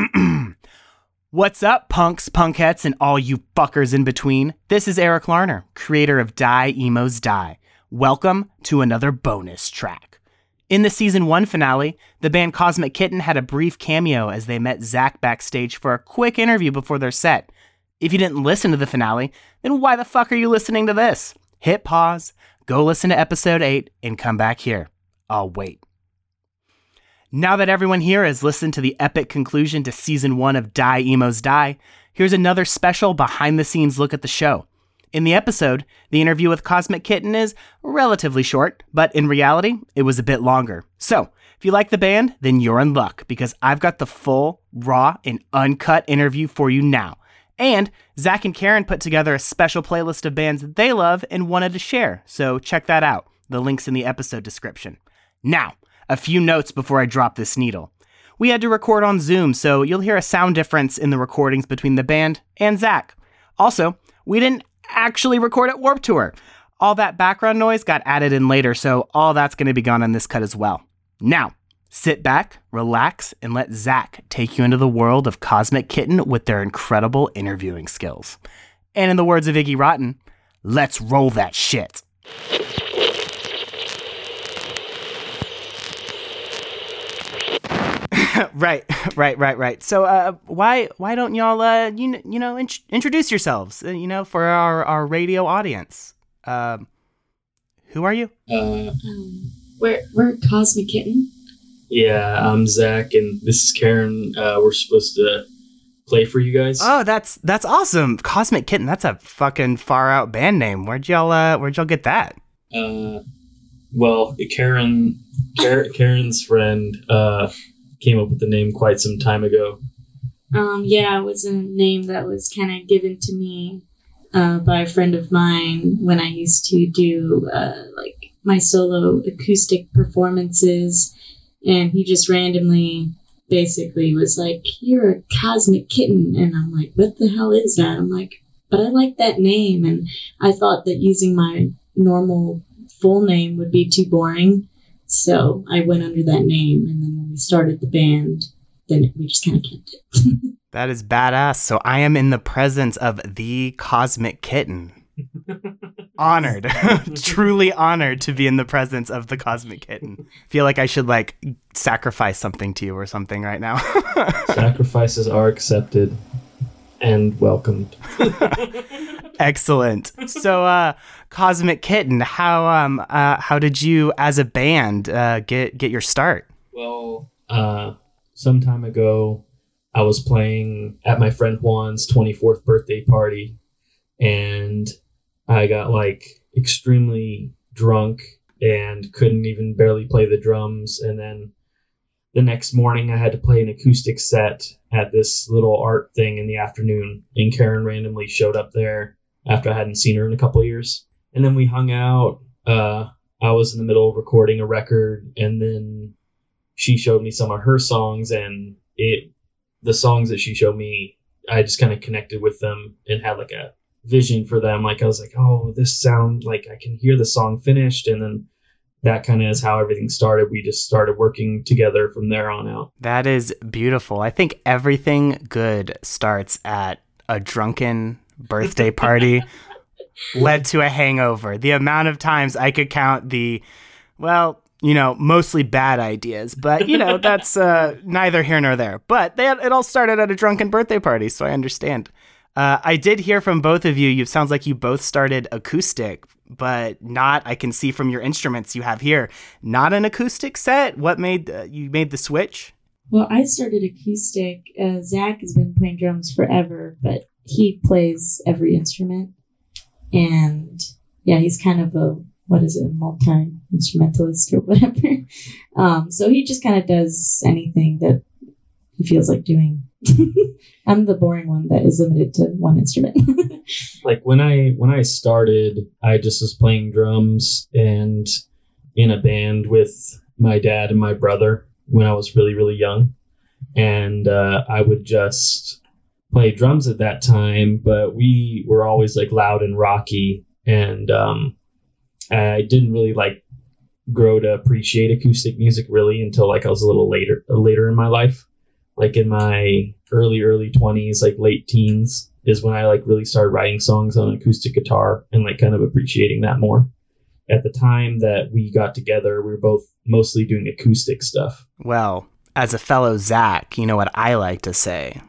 What's up, punks, punkettes, and all you fuckers in between? This is Eric Larner, creator of Die Emos Die. Welcome to another bonus track. In the season one finale, the band Cosmic Kitten had a brief cameo as they met Zach backstage for a quick interview before their set. If you didn't listen to the finale, then why the fuck are you listening to this? Hit pause, go listen to episode 8, and come back here. I'll wait. Now that everyone here has listened to the epic conclusion to season one of Die Emos Die, here's another special behind the scenes look at the show. In the episode, the interview with Cosmic Kitten is relatively short, but in reality, it was a bit longer. So, if you like the band, then you're in luck because I've got the full, raw, and uncut interview for you now. And Zach and Karen put together a special playlist of bands they love and wanted to share, so check that out. The link's in the episode description. Now, a few notes before I drop this needle. We had to record on Zoom, so you'll hear a sound difference in the recordings between the band and Zach. Also, we didn't actually record at Warp Tour. All that background noise got added in later, so all that's going to be gone on this cut as well. Now, sit back, relax, and let Zach take you into the world of Cosmic Kitten with their incredible interviewing skills. And in the words of Iggy Rotten, let's roll that shit. right, right, right, right. So, uh, why why don't y'all uh, you you know int- introduce yourselves? Uh, you know, for our our radio audience. Um, who are you? Uh, Um, we're we're Cosmic Kitten. yeah, I'm Zach, and this is Karen. Uh, we're supposed to play for you guys. Oh, that's that's awesome. Cosmic Kitten. That's a fucking far out band name. Where'd y'all uh, Where'd y'all get that? Uh, well, Karen, Kar- Karen's friend, uh, came up with the name quite some time ago. Um, yeah, it was a name that was kind of given to me uh, by a friend of mine when I used to do uh, like my solo acoustic performances, and he just randomly basically was like, "You're a Cosmic Kitten," and I'm like, "What the hell is that?" I'm like, "But I like that name," and I thought that using my normal full name would be too boring. So I went under that name, and then we started the band, then we just kind of kept it. That is badass. So I am in the presence of the Cosmic Kitten. honored, truly honored to be in the presence of the Cosmic Kitten. Feel like I should like sacrifice something to you or something right now. Sacrifices are accepted and welcomed. Excellent. So, uh, Cosmic Kitten, how um uh, how did you as a band uh, get get your start? Well, uh, some time ago, I was playing at my friend Juan's 24th birthday party, and I got like extremely drunk and couldn't even barely play the drums. And then the next morning, I had to play an acoustic set at this little art thing in the afternoon, and Karen randomly showed up there after I hadn't seen her in a couple years. And then we hung out. Uh, I was in the middle of recording a record, and then she showed me some of her songs and it the songs that she showed me i just kind of connected with them and had like a vision for them like i was like oh this sound like i can hear the song finished and then that kind of is how everything started we just started working together from there on out That is beautiful. I think everything good starts at a drunken birthday party led to a hangover. The amount of times I could count the well, you know, mostly bad ideas, but you know, that's uh, neither here nor there. But they, it all started at a drunken birthday party, so I understand. Uh, I did hear from both of you. You sounds like you both started acoustic, but not. I can see from your instruments you have here, not an acoustic set. What made uh, you made the switch? Well, I started acoustic. Uh, Zach has been playing drums forever, but he plays every instrument. And yeah, he's kind of a, what is it, multi instrumentalist or whatever. Um, so he just kind of does anything that he feels like doing. I'm the boring one that is limited to one instrument. like when i when i started i just was playing drums and in a band with my dad and my brother when i was really really young and uh, i would just play drums at that time but we were always like loud and rocky and um, Uh, i didn't really like grow to appreciate acoustic music really until like i was a little later later in my life like in my early early 20s, like late teens is when I like really started writing songs on acoustic guitar and like kind of appreciating that more. At the time that we got together, we were both mostly doing acoustic stuff. Well, as a fellow Zach, you know what I like to say.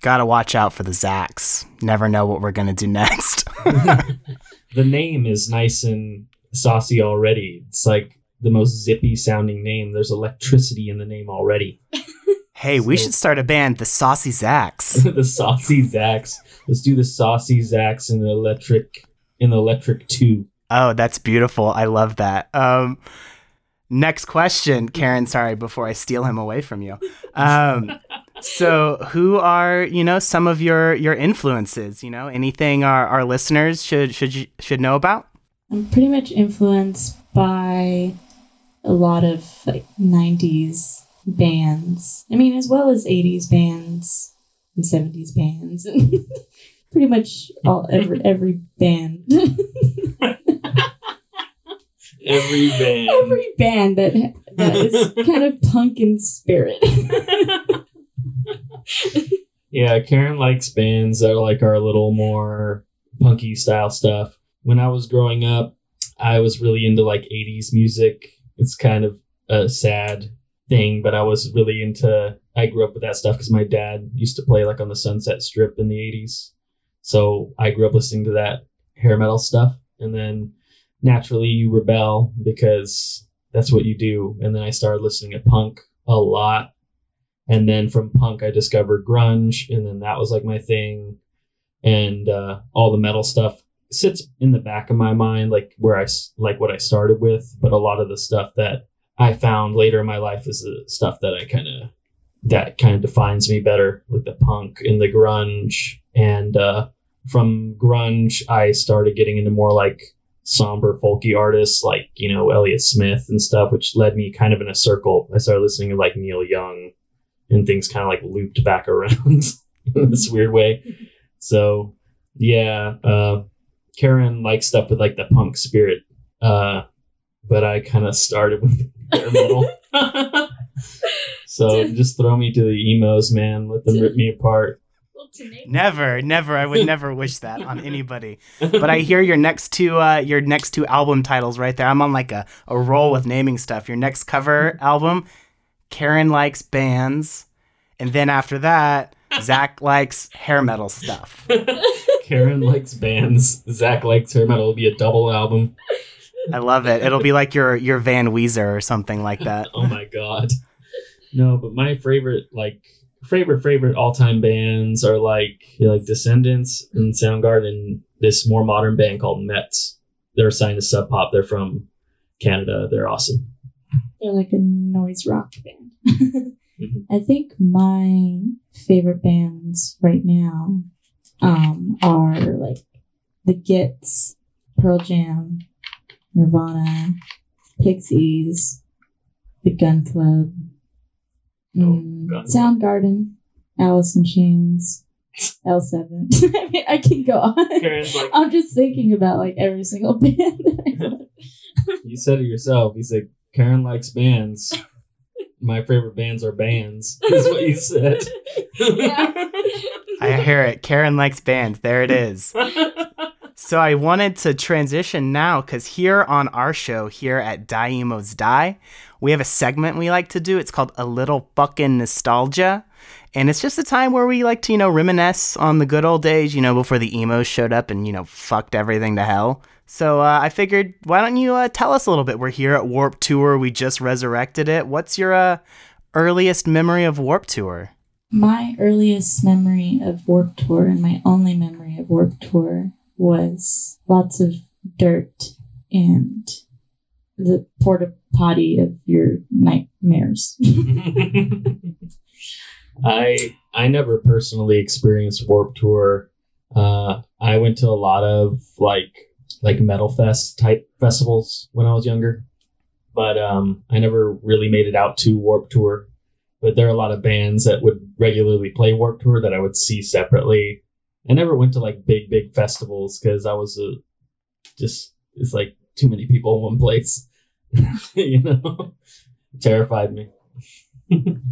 Gotta watch out for the Zacks. Never know what we're gonna do next. the name is nice and saucy already. It's like the most zippy sounding name. There's electricity in the name already. hey, we should start a band, the Saucy Zacks. the saucy Zacks. Let's do the saucy Zacks in the electric in the electric two. Oh, that's beautiful. I love that. Um, next question, Karen. Sorry, before I steal him away from you. Um, so, who are you know some of your your influences? You know, anything our, our listeners should should should know about? I'm pretty much influenced by a lot of like 90s bands. I mean, as well as 80s bands and 70s bands and pretty much all every every band. Every band. every band that that is kind of punk in spirit. Yeah, Karen likes bands that are like are a little more punky style stuff. When I was growing up, I was really into like 80s music. It's kind of a sad thing, but I was really into I grew up with that stuff cuz my dad used to play like on the Sunset Strip in the 80s. So, I grew up listening to that hair metal stuff and then naturally you rebel because that's what you do. And then I started listening to punk a lot and then from punk i discovered grunge and then that was like my thing and uh, all the metal stuff sits in the back of my mind like where I like what i started with but a lot of the stuff that i found later in my life is the stuff that i kind of that kind of defines me better like the punk and the grunge and uh, from grunge i started getting into more like somber folky artists like you know elliott smith and stuff which led me kind of in a circle i started listening to like neil young and things kind of like looped back around in this weird way. So yeah, uh, Karen likes stuff with like the punk spirit, uh, but I kind of started with hair metal. so just throw me to the emos, man. Let them rip me apart. Never, never. I would never wish that on anybody. But I hear your next two uh, your next two album titles right there. I'm on like a, a roll with naming stuff. Your next cover album, Karen likes bands, and then after that, Zach likes hair metal stuff. Karen likes bands. Zach likes her metal. It'll be a double album. I love it. It'll be like your your Van Weezer or something like that. oh my god. No, but my favorite like favorite favorite all time bands are like you know, like Descendents and Soundgarden and this more modern band called METZ. They're signed to Sub Pop. They're from Canada. They're awesome. They're like a noise rock band. Mhm. I think my favorite bands right now um, are like the Gits, Pearl Jam, Nirvana, Pixies, the Gun Club, mm, Gun Soundgarden, Alice in Chains, L7. I mean, I can go on. Like I'm just thinking about like every single band. you said it yourself. He said Karen likes bands. My favorite bands are bands. Is what you said. I hear it. Karen likes bands. There it is. So I wanted to transition now because here on our show, here at Die Emos Die, we have a segment we like to do. It's called A Little Fucking Nostalgia. And it's just a time where we like to, you know, reminisce on the good old days, you know, before the emos showed up and, you know, fucked everything to hell. So uh, I figured, why don't you uh, tell us a little bit? We're here at Warp Tour. We just resurrected it. What's your uh, earliest memory of Warp Tour? My earliest memory of Warp Tour and my only memory of Warp Tour was lots of dirt and the porta potty of your nightmares. I I never personally experienced Warp Tour. Uh, I went to a lot of like like metal fest type festivals when I was younger, but um, I never really made it out to Warp Tour. But there are a lot of bands that would regularly play Warp Tour that I would see separately. I never went to like big big festivals because I was a just it's like too many people in one place. you know, terrified me.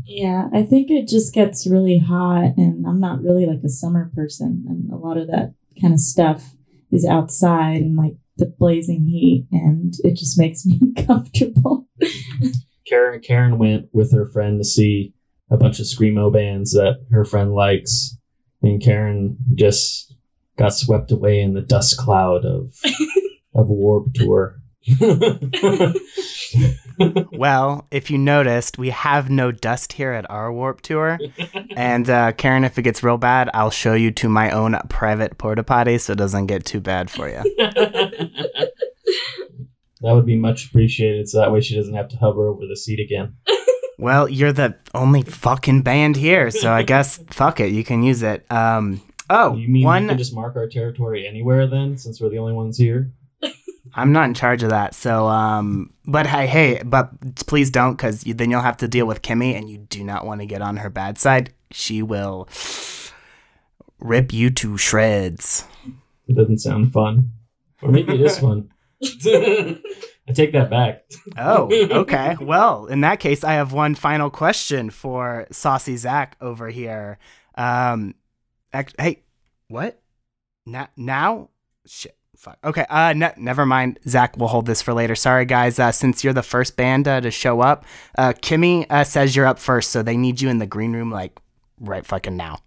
Yeah, I think it just gets really hot, and I'm not really like a summer person, and a lot of that kind of stuff is outside and like the blazing heat, and it just makes me uncomfortable. Karen Karen went with her friend to see a bunch of screamo bands that her friend likes, and Karen just got swept away in the dust cloud of of Warp Tour. Well, if you noticed, we have no dust here at our Warp Tour. And uh, Karen, if it gets real bad, I'll show you to my own private porta potty so it doesn't get too bad for you. That would be much appreciated, so that way she doesn't have to hover over the seat again. Well, you're the only fucking band here, so I guess fuck it, you can use it. Um, oh, you mean one. we can just mark our territory anywhere then, since we're the only ones here? I'm not in charge of that. So, um, but hey, hey, but please don't, because then you'll have to deal with Kimmy, and you do not want to get on her bad side. She will rip you to shreds. It doesn't sound fun. Or maybe it is fun. I take that back. Oh, okay. Well, in that case, I have one final question for Saucy Zach over here. Um, act- hey, what? Now, now, shit. Fuck. Okay. Uh, ne- never mind. Zach, we'll hold this for later. Sorry, guys. Uh, since you're the first band uh, to show up, uh, Kimmy uh, says you're up first, so they need you in the green room like right fucking now.